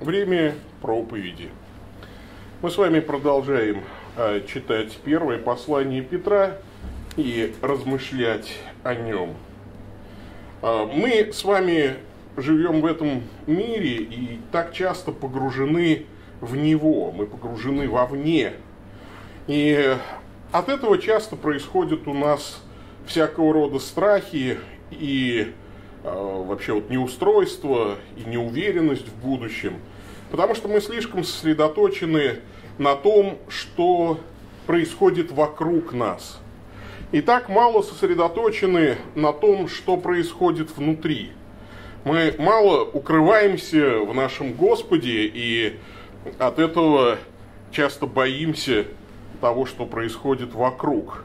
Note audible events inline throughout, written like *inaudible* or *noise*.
Время проповеди. Мы с вами продолжаем э, читать первое послание Петра и размышлять о нем. Э, мы с вами живем в этом мире и так часто погружены в него, мы погружены вовне. И от этого часто происходят у нас всякого рода страхи и вообще вот неустройство и неуверенность в будущем, потому что мы слишком сосредоточены на том, что происходит вокруг нас. И так мало сосредоточены на том, что происходит внутри. Мы мало укрываемся в нашем Господе и от этого часто боимся того, что происходит вокруг.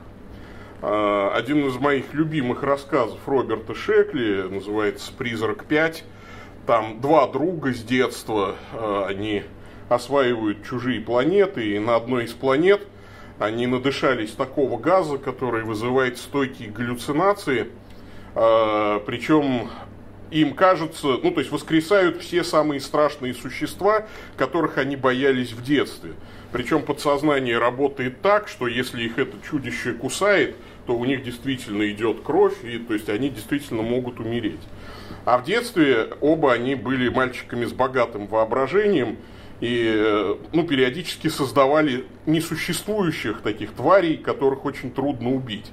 А, один из моих любимых рассказов Роберта Шекли называется «Призрак 5». Там два друга с детства, а, они осваивают чужие планеты, и на одной из планет они надышались такого газа, который вызывает стойкие галлюцинации, а, причем им кажется, ну то есть воскресают все самые страшные существа, которых они боялись в детстве. Причем подсознание работает так, что если их это чудище кусает, то у них действительно идет кровь, и то есть они действительно могут умереть. А в детстве оба они были мальчиками с богатым воображением и э, ну, периодически создавали несуществующих таких тварей, которых очень трудно убить.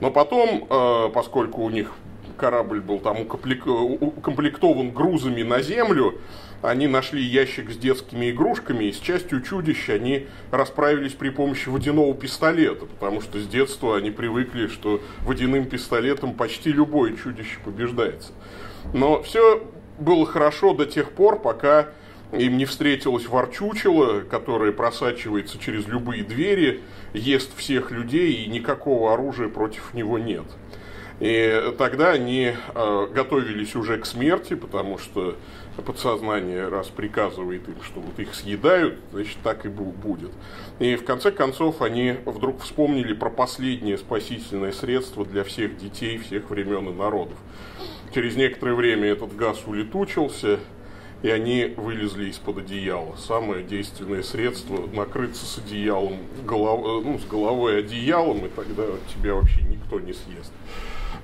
Но потом, э, поскольку у них корабль был там укомплектован грузами на землю, они нашли ящик с детскими игрушками, и с частью чудища они расправились при помощи водяного пистолета, потому что с детства они привыкли, что водяным пистолетом почти любое чудище побеждается. Но все было хорошо до тех пор, пока им не встретилась ворчучила, которая просачивается через любые двери, ест всех людей, и никакого оружия против него нет. И тогда они э, готовились уже к смерти, потому что подсознание раз приказывает им, что вот их съедают, значит так и будет. И в конце концов они вдруг вспомнили про последнее спасительное средство для всех детей всех времен и народов. Через некоторое время этот газ улетучился, и они вылезли из-под одеяла. Самое действенное средство – накрыться с одеялом, голов, ну, с головой одеялом, и тогда тебя вообще никто не съест.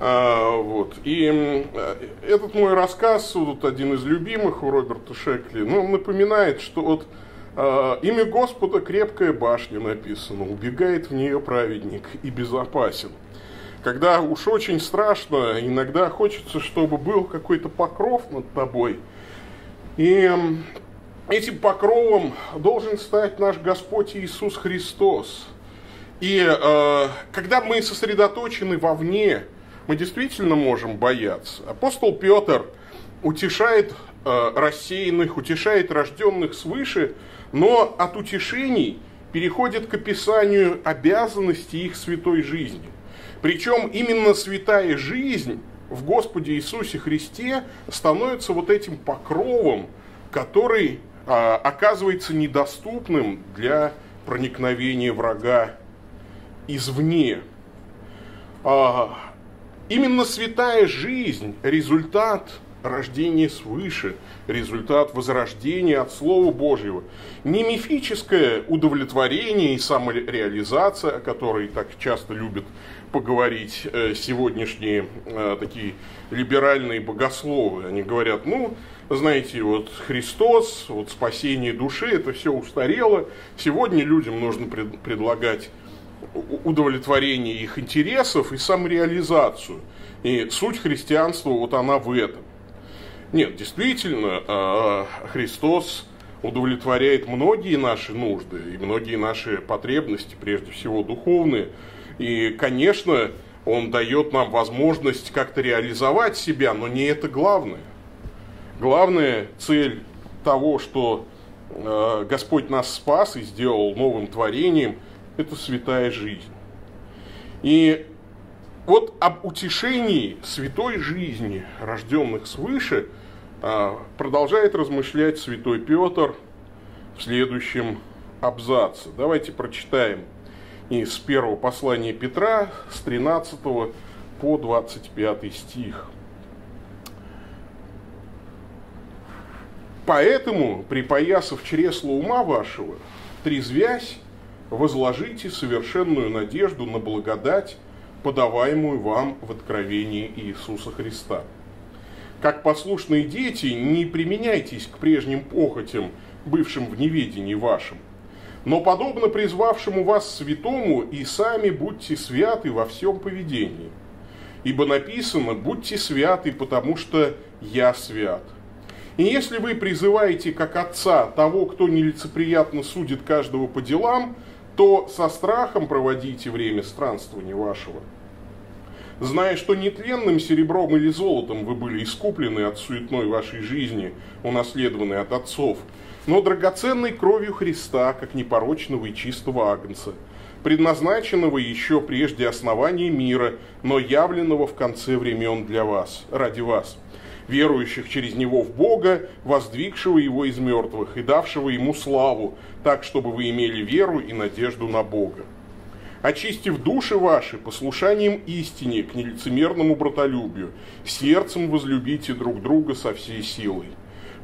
А, вот. И этот мой рассказ, вот один из любимых у Роберта Шекли, ну, он напоминает, что вот а, имя Господа крепкая башня написано, убегает в нее праведник и безопасен. Когда уж очень страшно, иногда хочется, чтобы был какой-то покров над тобой. И этим покровом должен стать наш Господь Иисус Христос. И э, когда мы сосредоточены вовне, мы действительно можем бояться. Апостол Петр утешает э, рассеянных, утешает рожденных свыше, но от утешений переходит к описанию обязанностей их святой жизни. Причем именно святая жизнь в Господе Иисусе Христе становится вот этим покровом, который э, оказывается недоступным для проникновения врага извне. А, Именно святая жизнь – результат рождения свыше, результат возрождения от Слова Божьего. Не мифическое удовлетворение и самореализация, о которой так часто любят поговорить э, сегодняшние э, такие либеральные богословы. Они говорят, ну, знаете, вот Христос, вот спасение души, это все устарело. Сегодня людям нужно предлагать удовлетворение их интересов и самореализацию. И суть христианства вот она в этом. Нет, действительно, а, Христос удовлетворяет многие наши нужды и многие наши потребности, прежде всего духовные. И, конечно, Он дает нам возможность как-то реализовать себя, но не это главное. Главная цель того, что а, Господь нас спас и сделал новым творением – это святая жизнь. И вот об утешении святой жизни, рожденных свыше, а, продолжает размышлять святой Петр в следующем абзаце. Давайте прочитаем из первого послания Петра с 13 по 25 стих. Поэтому, припоясав чресло ума вашего, трезвясь, возложите совершенную надежду на благодать, подаваемую вам в откровении Иисуса Христа. Как послушные дети, не применяйтесь к прежним похотям, бывшим в неведении вашем, но подобно призвавшему вас святому, и сами будьте святы во всем поведении. Ибо написано, будьте святы, потому что я свят. И если вы призываете как отца того, кто нелицеприятно судит каждого по делам, то со страхом проводите время странствования вашего. Зная, что нетленным серебром или золотом вы были искуплены от суетной вашей жизни, унаследованной от отцов, но драгоценной кровью Христа, как непорочного и чистого агнца, предназначенного еще прежде основания мира, но явленного в конце времен для вас, ради вас, верующих через Него в Бога, воздвигшего Его из мертвых и давшего Ему славу, так, чтобы вы имели веру и надежду на Бога. Очистив души ваши послушанием истине к нелицемерному братолюбию, сердцем возлюбите друг друга со всей силой –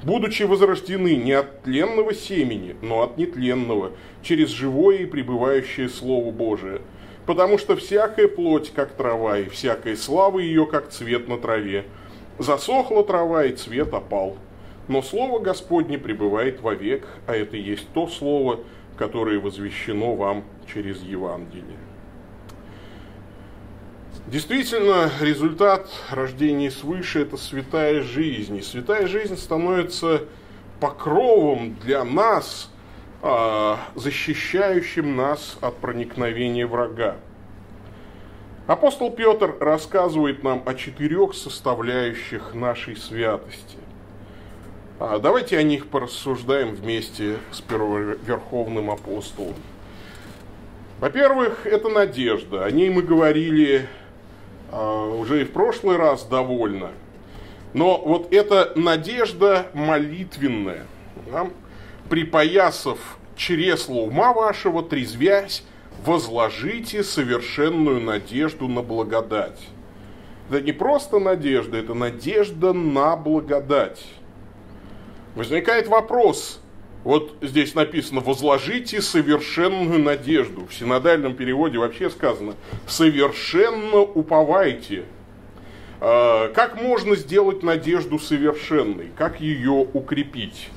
будучи возрождены не от тленного семени, но от нетленного, через живое и пребывающее Слово Божие. Потому что всякая плоть, как трава, и всякая слава ее, как цвет на траве. Засохла трава, и цвет опал. Но Слово Господне пребывает вовек, а это есть то Слово, которое возвещено вам через Евангелие. Действительно, результат рождения свыше – это святая жизнь. И святая жизнь становится покровом для нас, а, защищающим нас от проникновения врага. Апостол Петр рассказывает нам о четырех составляющих нашей святости. А, давайте о них порассуждаем вместе с первоверховным апостолом. Во-первых, это надежда. О ней мы говорили а, уже и в прошлый раз довольно. Но вот эта надежда молитвенная, да, припоясав чресло ума вашего, трезвясь, возложите совершенную надежду на благодать. Это не просто надежда, это надежда на благодать. Возникает вопрос, вот здесь написано «возложите совершенную надежду». В синодальном переводе вообще сказано «совершенно уповайте». А, как можно сделать надежду совершенной? Как ее укрепить?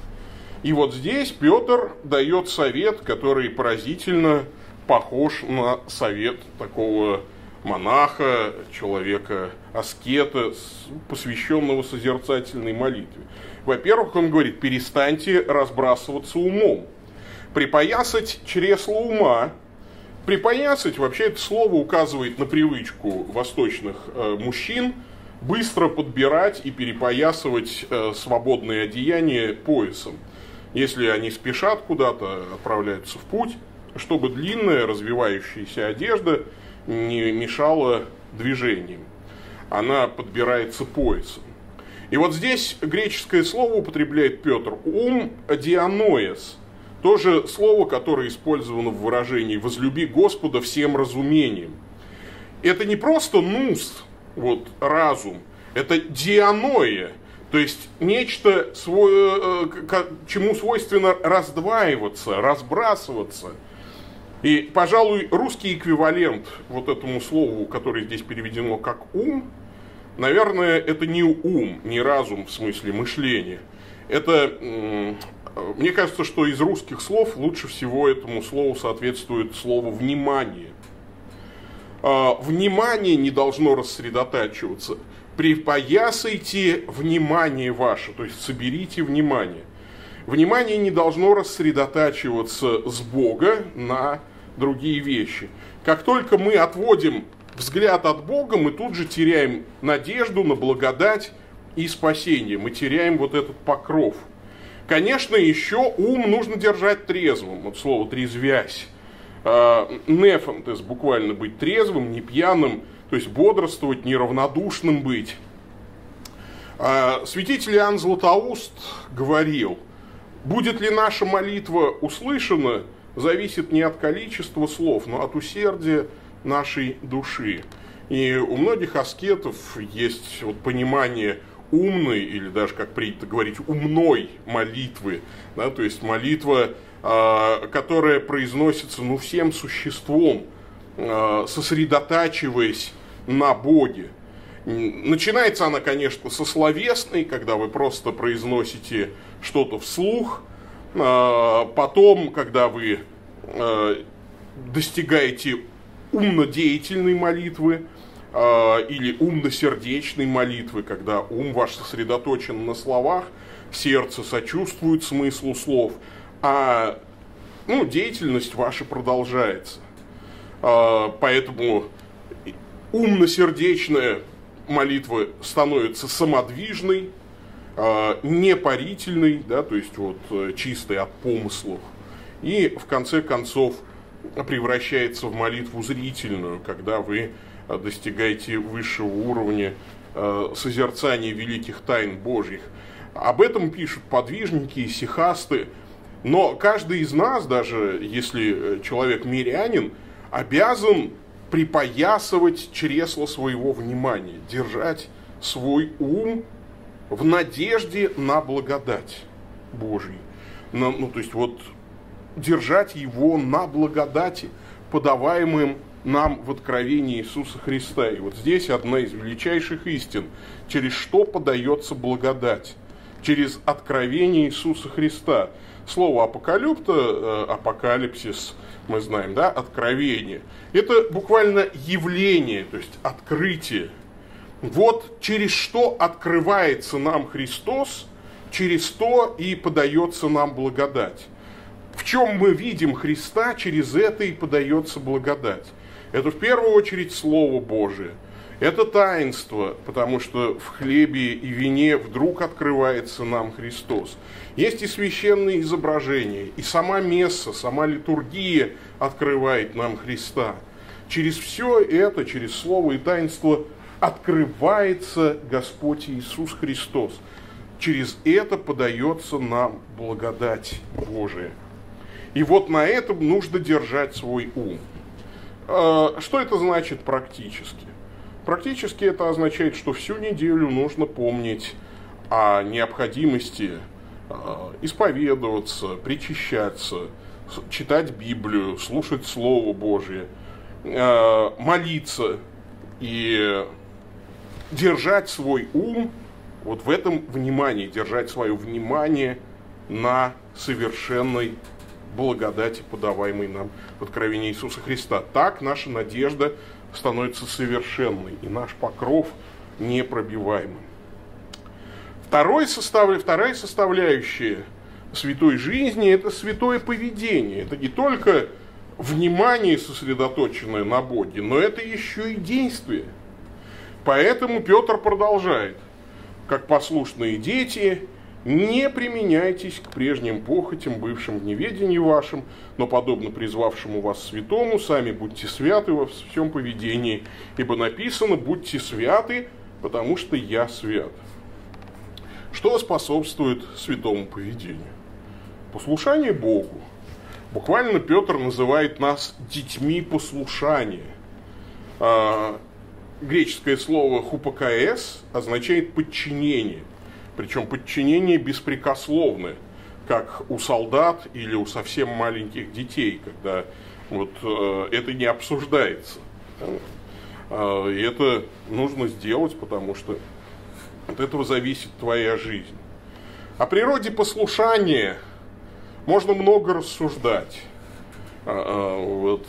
И вот здесь Петр дает совет, который поразительно похож на совет такого монаха, человека аскета, посвященного созерцательной молитве. Во-первых, он говорит, перестаньте разбрасываться умом. Припоясать чресло ума. Припоясать, вообще это слово указывает на привычку восточных э, мужчин быстро подбирать и перепоясывать э, свободные одеяния поясом. Если они спешат куда-то, отправляются в путь, чтобы длинная развивающаяся одежда не мешала движениям. Она подбирается поясом. И вот здесь греческое слово употребляет Петр. Ум дианоес. Тоже слово, которое использовано в выражении «возлюби Господа всем разумением». Это не просто нус, вот, разум, это дианоя, то есть нечто, свое, э, чему свойственно раздваиваться, разбрасываться. И, пожалуй, русский эквивалент вот этому слову, которое здесь переведено как ум – Наверное, это не ум, не разум в смысле мышления. Это, мне кажется, что из русских слов лучше всего этому слову соответствует слово «внимание». А, внимание не должно рассредотачиваться. Припоясайте внимание ваше, то есть соберите внимание. Внимание не должно рассредотачиваться с Бога на другие вещи. Как только мы отводим взгляд от Бога, мы тут же теряем надежду на благодать и спасение. Мы теряем вот этот покров. Конечно, еще ум нужно держать трезвым. Вот слово трезвясь. А, Нефом, то есть буквально быть трезвым, не пьяным, то есть бодрствовать, неравнодушным быть. А, святитель Иоанн Златоуст говорил, будет ли наша молитва услышана, зависит не от количества слов, но от усердия нашей души. И у многих аскетов есть вот понимание умной, или даже, как принято говорить, умной молитвы, да, то есть молитва, э, которая произносится ну, всем существом, э, сосредотачиваясь на Боге. Начинается она, конечно, со словесной, когда вы просто произносите что-то вслух, потом, когда вы достигаете умно-деятельной молитвы э, или умно-сердечной молитвы, когда ум ваш сосредоточен на словах, сердце сочувствует смыслу слов, а ну, деятельность ваша продолжается. Поэтому умно-сердечная молитва становится самодвижной, э, непарительной, да, то есть вот э, чистой от помыслов. И в конце концов превращается в молитву зрительную, когда вы э, достигаете высшего уровня э, созерцания великих тайн Божьих. Об этом пишут подвижники и сихасты. Но каждый из нас, даже если человек мирянин, обязан припоясывать чресло своего внимания, держать свой ум в надежде на благодать Божью. Ну, ну, то есть вот держать его на благодати, подаваемым нам в откровении Иисуса Христа. И вот здесь одна из величайших истин, через что подается благодать. Через откровение Иисуса Христа. Слово апокалюпта, э, апокалипсис, мы знаем, да, откровение. Это буквально явление, то есть открытие. Вот через что открывается нам Христос, через то и подается нам благодать в чем мы видим Христа, через это и подается благодать. Это в первую очередь Слово Божие. Это таинство, потому что в хлебе и вине вдруг открывается нам Христос. Есть и священные изображения, и сама месса, сама литургия открывает нам Христа. Через все это, через Слово и таинство открывается Господь Иисус Христос. Через это подается нам благодать Божия. И вот на этом нужно держать свой ум. А, что это значит практически? Практически это означает, что всю неделю нужно помнить о необходимости а, исповедоваться, причащаться, читать Библию, слушать Слово Божье, а, молиться и держать свой ум вот в этом внимании, держать свое внимание на совершенной благодати, подаваемой нам в откровении Иисуса Христа. Так наша надежда становится совершенной, и наш покров непробиваемым. Второй состав, вторая составляющая святой жизни – это святое поведение. Это не только внимание, сосредоточенное на Боге, но это еще и действие. Поэтому Петр продолжает. Как послушные дети, не применяйтесь к прежним похотям, бывшим в неведении вашим, но подобно призвавшему вас святому, сами будьте святы во всем поведении, ибо написано «будьте святы, потому что я свят». Что способствует святому поведению? Послушание Богу. Буквально Петр называет нас детьми послушания. Греческое слово хупакаэс означает подчинение – причем подчинение беспрекословное, как у солдат или у совсем маленьких детей, когда вот э, это не обсуждается. Э, и это нужно сделать, потому что от этого зависит твоя жизнь. О природе послушания можно много рассуждать. Э, вот.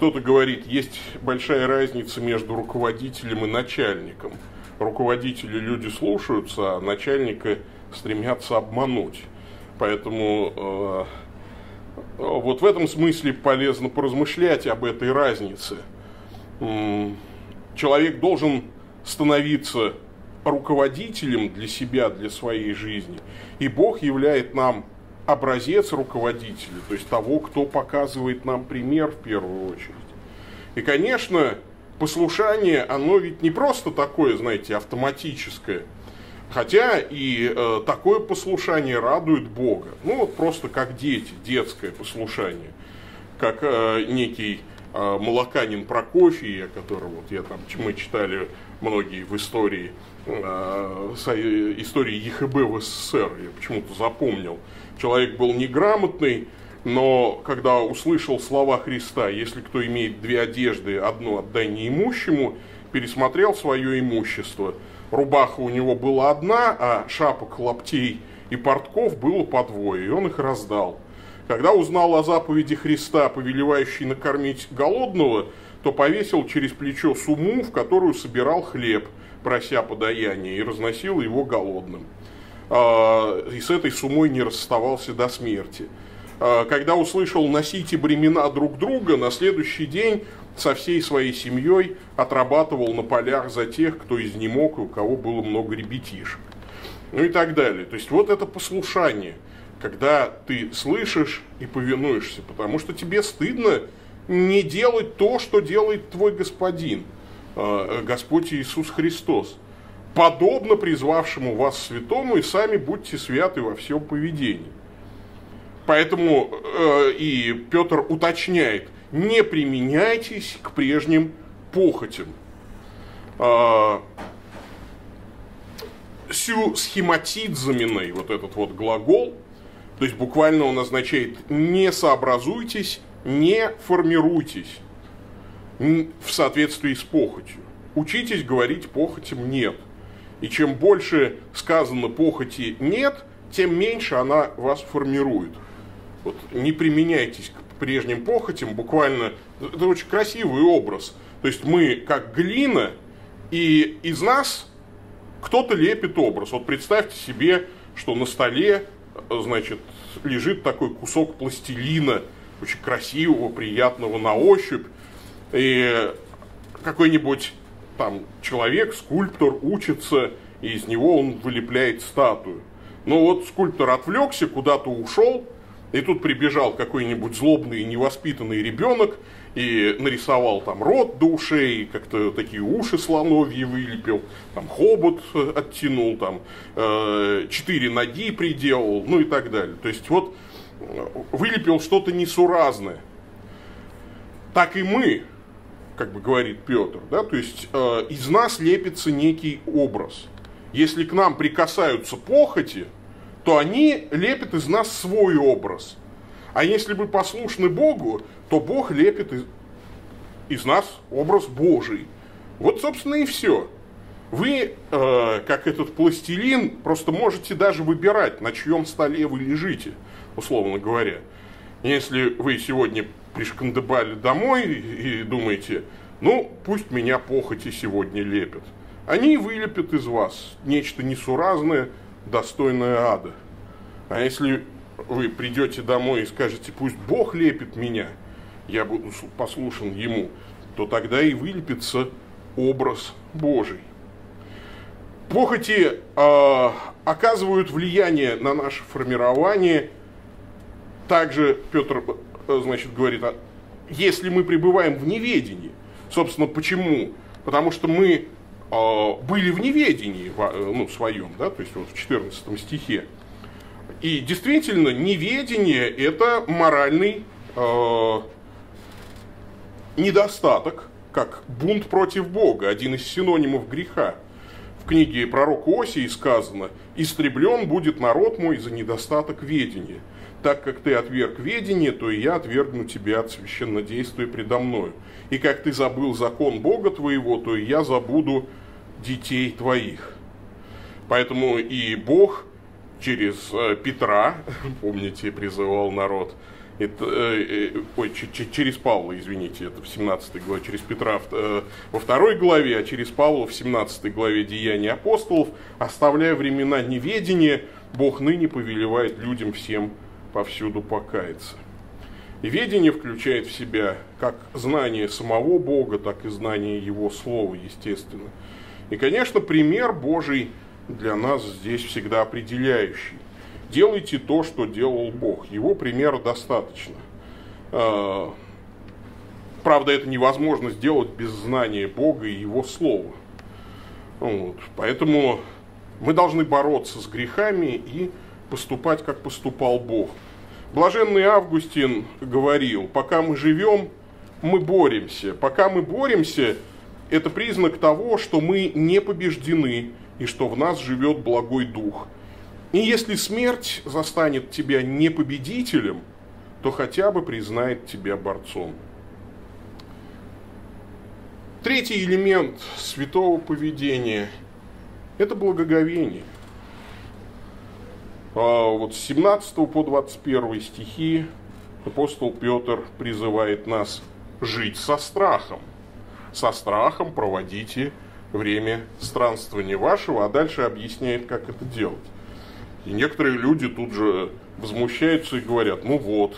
Кто-то говорит, есть большая разница между руководителем и начальником – руководители люди слушаются, а начальника стремятся обмануть. Поэтому э, вот в этом смысле полезно поразмышлять об этой разнице. Человек должен становиться руководителем для себя, для своей жизни. И Бог являет нам образец руководителя, то есть того, кто показывает нам пример в первую очередь. И, конечно, послушание, оно ведь не просто такое, знаете, автоматическое. Хотя и э, такое послушание радует Бога. Ну вот просто как дети, детское послушание. Как э, некий э, Молоканин Прокофий, о котором вот я там, мы читали многие в истории, э, истории ЕХБ в СССР, я почему-то запомнил. Человек был неграмотный, но когда услышал слова Христа, если кто имеет две одежды, одну отдай неимущему, пересмотрел свое имущество. Рубаха у него была одна, а шапок, лаптей и портков было по двое, и он их раздал. Когда узнал о заповеди Христа, повелевающей накормить голодного, то повесил через плечо сумму, в которую собирал хлеб, прося подаяния, и разносил его голодным. А, и с этой суммой не расставался до смерти. А, когда услышал «носите бремена друг друга», на следующий день со всей своей семьей отрабатывал на полях за тех, кто изнемог и у кого было много ребятишек. Ну и так далее. То есть вот это послушание, когда ты слышишь и повинуешься, потому что тебе стыдно не делать то, что делает твой господин, а, Господь Иисус Христос, подобно призвавшему вас святому, и сами будьте святы во всем поведении. Поэтому э, и Петр уточняет, не применяйтесь к прежним похотям. Э, сю схематизменный вот этот вот глагол, то есть буквально он означает не сообразуйтесь, не формируйтесь в соответствии с похотью. Учитесь говорить похотям нет. И чем больше сказано похоти нет, тем меньше она вас формирует. Вот не применяйтесь к прежним похотям, буквально, это очень красивый образ. То есть мы как глина, и из нас кто-то лепит образ. Вот представьте себе, что на столе, значит, лежит такой кусок пластилина, очень красивого, приятного на ощупь, и какой-нибудь там человек, скульптор учится, и из него он вылепляет статую. Но вот скульптор отвлекся, куда-то ушел, и тут прибежал какой-нибудь злобный невоспитанный ребенок и нарисовал там рот до ушей, как-то такие уши слоновьи вылепил, там хобот оттянул, там э, четыре ноги приделал, ну и так далее. То есть вот э, вылепил что-то несуразное. Так и мы, как бы говорит Петр, да, то есть э, из нас лепится некий образ. Если к нам прикасаются похоти, то они лепят из нас свой образ. А если мы послушны Богу, то Бог лепит из, из нас образ Божий. Вот, собственно, и все. Вы, э, как этот пластилин, просто можете даже выбирать, на чьем столе вы лежите, условно говоря. Если вы сегодня пришкандыбали домой и думаете, ну, пусть меня похоти сегодня лепят. Они вылепят из вас нечто несуразное, достойное ада. А если вы придете домой и скажете, пусть Бог лепит меня, я буду послушен Ему, то тогда и вылепится образ Божий. Похоти э, оказывают влияние на наше формирование. Также Петр значит, говорит, а если мы пребываем в неведении, собственно, почему? Потому что мы э, были в неведении э, ну, своем, да, то есть вот в 14 стихе. И действительно, неведение – это моральный э, недостаток, как бунт против Бога, один из синонимов греха. В книге пророка Осии сказано «Истреблен будет народ мой за недостаток ведения. Так как ты отверг ведение, то и я отвергну тебя от священнодействия предо мною. И как ты забыл закон Бога твоего, то и я забуду детей твоих». Поэтому и Бог через э, Петра, *laughs* помните, призывал народ, это, э, э, ой, через Павла, извините, это в 17 главе, через Петра во второй главе, а через Павла в 17 главе Деяний апостолов, оставляя времена неведения, Бог ныне повелевает людям всем повсюду покаяться. И ведение включает в себя как знание самого Бога, так и знание Его Слова, естественно. И, конечно, пример Божий – для нас здесь всегда определяющий. Делайте то, что делал Бог. Его примера достаточно. А, правда, это невозможно сделать без знания Бога и Его Слова. Вот. Поэтому мы должны бороться с грехами и поступать, как поступал Бог. Блаженный Августин говорил, пока мы живем, мы боремся. Пока мы боремся, это признак того, что мы не побеждены и что в нас живет благой дух. И если смерть застанет тебя не победителем, то хотя бы признает тебя борцом. Третий элемент святого поведения – это благоговение. А вот с 17 по 21 стихи апостол Петр призывает нас жить со страхом. Со страхом проводите время странствования вашего, а дальше объясняет, как это делать. И некоторые люди тут же возмущаются и говорят, ну вот,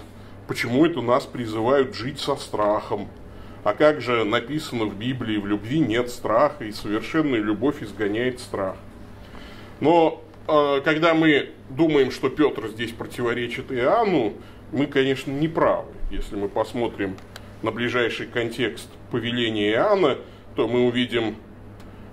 почему это нас призывают жить со страхом? А как же написано в Библии, в любви нет страха, и совершенная любовь изгоняет страх. Но когда мы думаем, что Петр здесь противоречит Иоанну, мы, конечно, не правы. Если мы посмотрим на ближайший контекст повеления Иоанна, то мы увидим,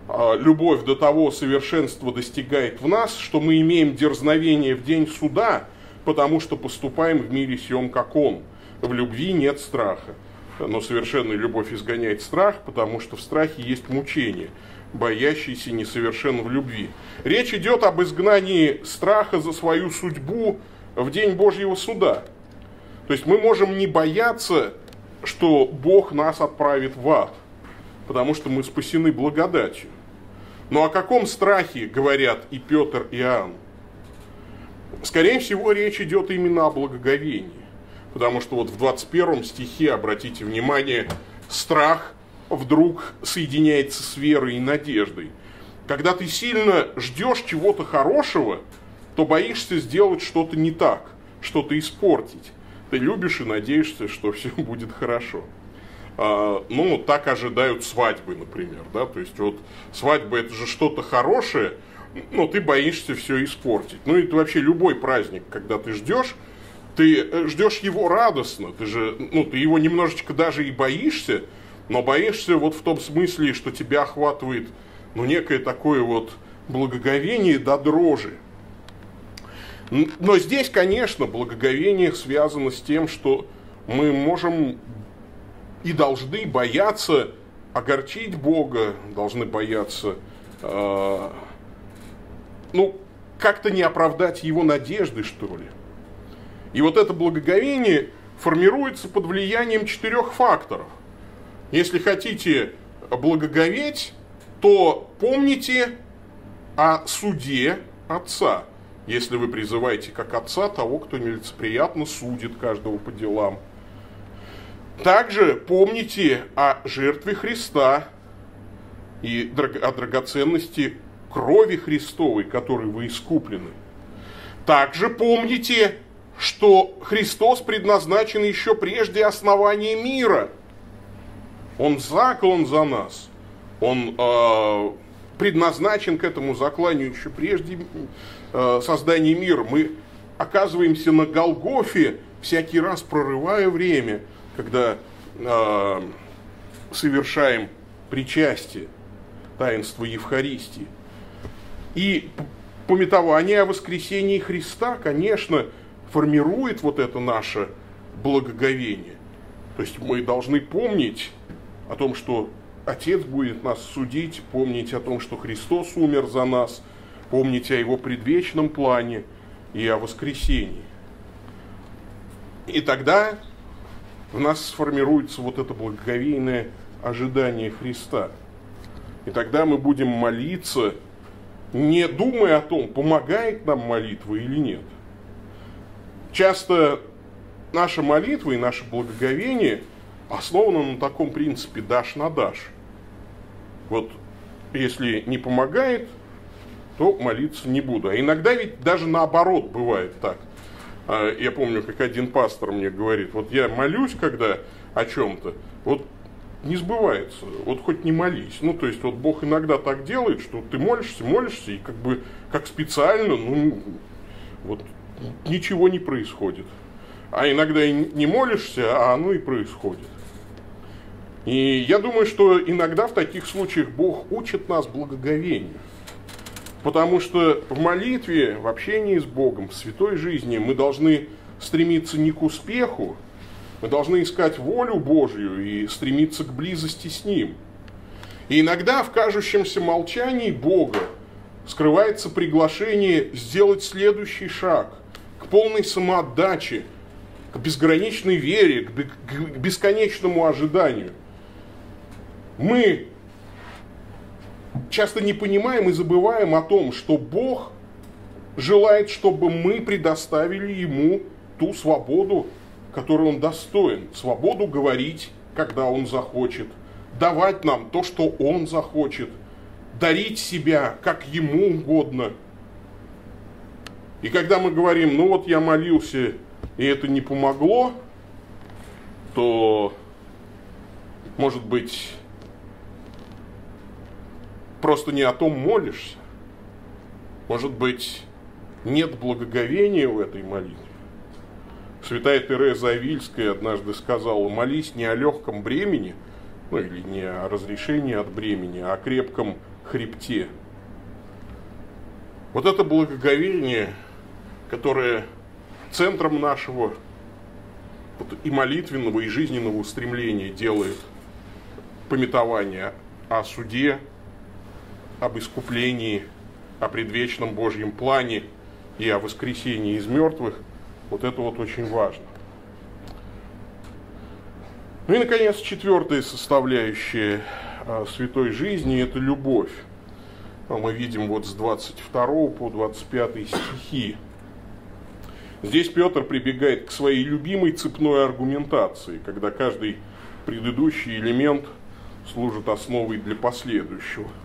а, любовь до того совершенства достигает в нас, что мы имеем дерзновение в день суда, потому что поступаем в мире сем, как он. В любви нет страха. Но совершенная любовь изгоняет страх, потому что в страхе есть мучение, боящийся несовершен в любви. Речь идет об изгнании страха за свою судьбу в день Божьего суда. То есть мы можем не бояться что Бог нас отправит в ад, потому что мы спасены благодатью. Но о каком страхе говорят и Петр, и Иоанн? Скорее всего, речь идет именно о благоговении. Потому что вот в 21 стихе, обратите внимание, страх вдруг соединяется с верой и надеждой. Когда ты сильно ждешь чего-то хорошего, то боишься сделать что-то не так, что-то испортить ты любишь и надеешься, что *laughs* все будет хорошо. А, ну, так ожидают свадьбы, например, да, то есть вот свадьба это же что-то хорошее, но ты боишься все испортить. Ну, это вообще любой праздник, когда ты ждешь, ты э, ждешь его радостно, ты же, ну, ты его немножечко даже и боишься, но боишься вот в том смысле, что тебя охватывает, ну, некое такое вот благоговение до дрожи. Но здесь, конечно, благоговение связано с тем, что мы можем и должны бояться огорчить Бога, должны бояться, э, ну, как-то не оправдать Его надежды, что ли. И вот это благоговение формируется под влиянием четырех факторов. Если хотите благоговеть, то помните о суде Отца – если вы призываете как отца того, кто нелицеприятно судит каждого по делам. Также помните о жертве Христа и о драгоценности крови Христовой, которой вы искуплены. Также помните, что Христос предназначен еще прежде основания мира. Он заклан за нас. Он э, предназначен к этому закланию еще прежде Э, создания мира, мы оказываемся на Голгофе, всякий раз прорывая время, когда э, совершаем причастие, таинство Евхаристии. И пометование о воскресении Христа, конечно, формирует вот это наше благоговение. То есть мы должны помнить о том, что Отец будет нас судить, помнить о том, что Христос умер за нас – помнить о его предвечном плане и о воскресении. И тогда в нас сформируется вот это благоговейное ожидание Христа. И тогда мы будем молиться, не думая о том, помогает нам молитва или нет. Часто наша молитва и наше благоговение основано на таком принципе «дашь на дашь». Вот если не помогает, то молиться не буду. А иногда ведь даже наоборот бывает так. А, я помню, как один пастор мне говорит, вот я молюсь, когда о чем-то, вот не сбывается, вот хоть не молись. Ну, то есть, вот Бог иногда так делает, что ты молишься, молишься, и как бы, как специально, ну, вот ничего не происходит. А иногда и не молишься, а оно и происходит. И я думаю, что иногда в таких случаях Бог учит нас благоговению. Потому что в молитве, в общении с Богом, в святой жизни мы должны стремиться не к успеху, Мы должны искать волю Божью и стремиться к близости с Ним. И иногда в кажущемся молчании Бога скрывается приглашение сделать следующий шаг к полной самоотдаче, к безграничной вере, к бесконечному ожиданию. Мы часто не понимаем и забываем о том, что Бог желает, чтобы мы предоставили Ему ту свободу, которую Он достоин. Свободу говорить, когда Он захочет, давать нам то, что Он захочет, дарить себя, как Ему угодно. И когда мы говорим, ну вот я молился, и это не помогло, то, может быть, просто не о том молишься. Может быть, нет благоговения в этой молитве. Святая Тереза Авильская однажды сказала, молись не о легком бремени, ну или не о разрешении от бремени, а о крепком хребте. Вот это благоговение, которое центром нашего вот, и молитвенного, и жизненного устремления делает пометование о суде, об искуплении, о предвечном Божьем плане и о воскресении из мертвых, вот это вот очень важно. Ну и, наконец, четвертая составляющая а, святой жизни – это любовь. А мы видим вот с 22 по 25 стихи. Здесь Петр прибегает к своей любимой цепной аргументации, когда каждый предыдущий элемент служит основой для последующего –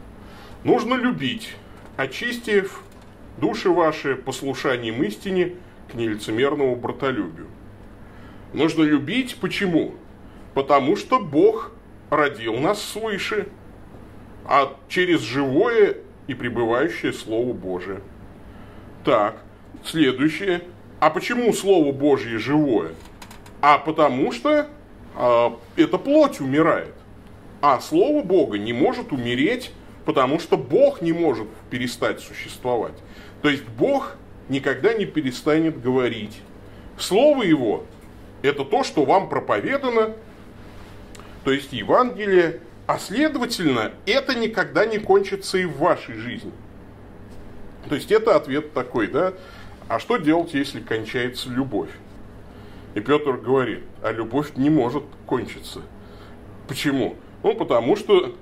Нужно любить, очистив души ваши послушанием истине к нелицемерному братолюбию. Нужно любить почему? Потому что Бог родил нас свыше, а через живое и пребывающее Слово Божие. Так, следующее. А почему Слово Божье живое? А потому что а, эта плоть умирает. А Слово Бога не может умереть потому что Бог не может перестать существовать. То есть Бог никогда не перестанет говорить. Слово Его – это то, что вам проповедано, то есть Евангелие, а следовательно, это никогда не кончится и в вашей жизни. То есть это ответ такой, да? А что делать, если кончается любовь? И Петр говорит, а любовь не может кончиться. Почему? Ну, потому что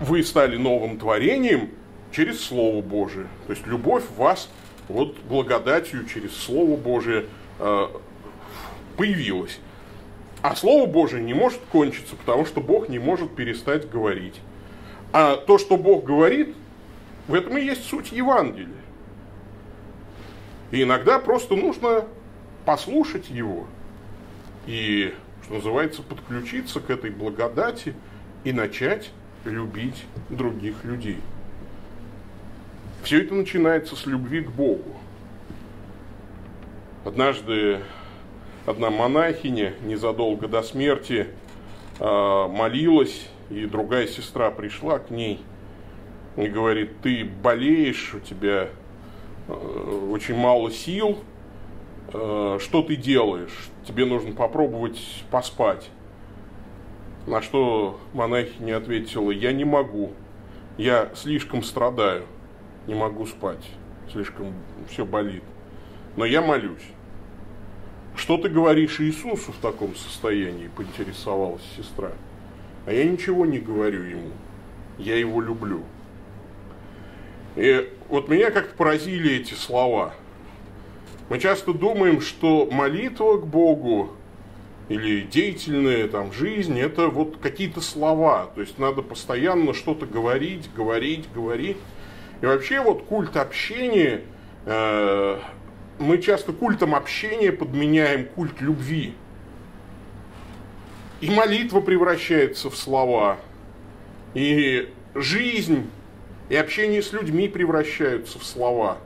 вы стали новым творением через Слово Божие. То есть любовь вас вот благодатью через Слово Божие э, появилась. А Слово Божие не может кончиться, потому что Бог не может перестать говорить. А то, что Бог говорит, в этом и есть суть Евангелия. И иногда просто нужно послушать Его и, что называется, подключиться к этой благодати и начать любить других людей. Все это начинается с любви к Богу. Однажды одна монахиня незадолго до смерти э, молилась, и другая сестра пришла к ней и говорит, ты болеешь, у тебя э, очень мало сил, э, что ты делаешь? Тебе нужно попробовать поспать. На что монахиня ответила, я не могу, я слишком страдаю, не могу спать, слишком все болит. Но я молюсь. Что ты говоришь Иисусу в таком состоянии, поинтересовалась сестра. А я ничего не говорю ему, я его люблю. И вот меня как-то поразили эти слова. Мы часто думаем, что молитва к Богу или деятельная там жизнь, это вот какие-то слова. То есть надо постоянно что-то говорить, говорить, говорить. И вообще вот культ общения, э, мы часто культом общения подменяем культ любви. И молитва превращается в слова, и жизнь, и общение с людьми превращаются в слова.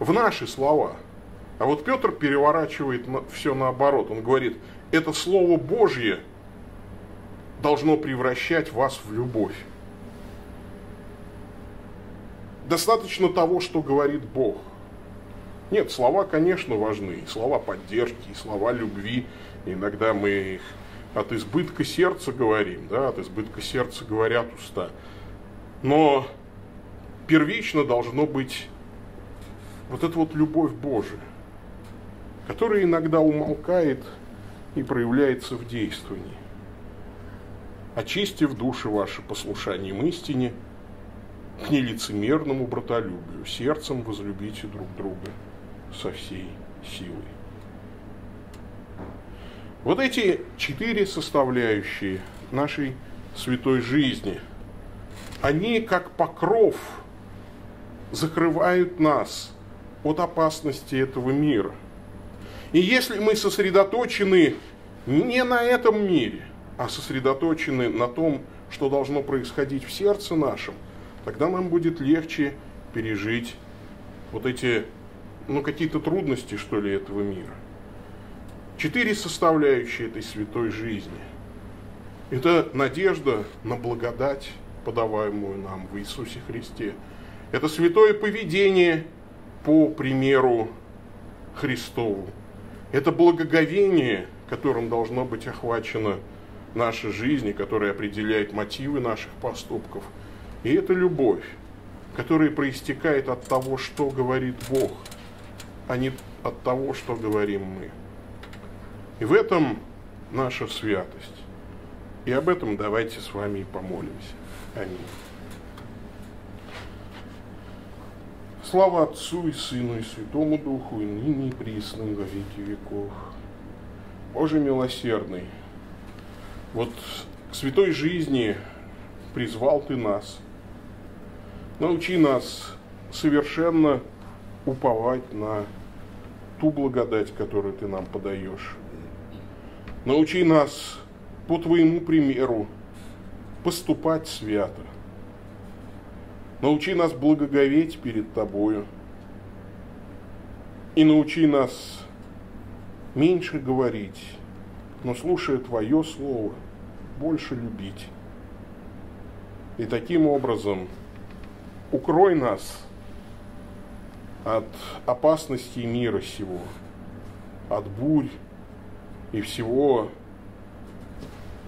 В наши слова – а вот Петр переворачивает все наоборот. Он говорит, это Слово Божье должно превращать вас в любовь. Достаточно того, что говорит Бог. Нет, слова, конечно, важны, слова поддержки, слова любви. Иногда мы их от избытка сердца говорим, да, от избытка сердца говорят уста. Но первично должно быть вот эта вот любовь Божия, которая иногда умолкает и проявляется в действовании. Очистив души ваши послушанием истине, к нелицемерному братолюбию, сердцем возлюбите друг друга со всей силой. Вот эти четыре составляющие нашей святой жизни, они как покров закрывают нас от опасности этого мира. И если мы сосредоточены не на этом мире, а сосредоточены на том, что должно происходить в сердце нашем, тогда нам будет легче пережить вот эти, ну, какие-то трудности, что ли, этого мира. Четыре составляющие этой святой жизни. Это надежда на благодать, подаваемую нам в Иисусе Христе. Это святое поведение по примеру Христову. Это благоговение, которым должно быть охвачена наша жизнь, и которое определяет мотивы наших поступков. И это любовь, которая проистекает от того, что говорит Бог, а не от того, что говорим мы. И в этом наша святость. И об этом давайте с вами и помолимся. Аминь. Слава Отцу и Сыну и Святому Духу, и ныне и присно, во веки веков. Боже милосердный, вот к святой жизни призвал Ты нас. Научи нас совершенно уповать на ту благодать, которую Ты нам подаешь. Научи нас по Твоему примеру поступать свято. Научи нас благоговеть перед Тобою. И научи нас меньше говорить, но слушая Твое Слово, больше любить. И таким образом укрой нас от опасностей мира сего, от бурь, и всего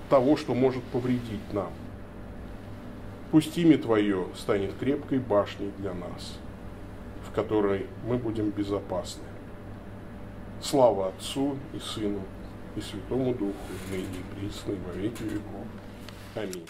того, что может повредить нам. Пусть имя Твое станет крепкой башней для нас, в которой мы будем безопасны. Слава Отцу и Сыну и Святому Духу, ныне и присно, и во веки веков. Аминь.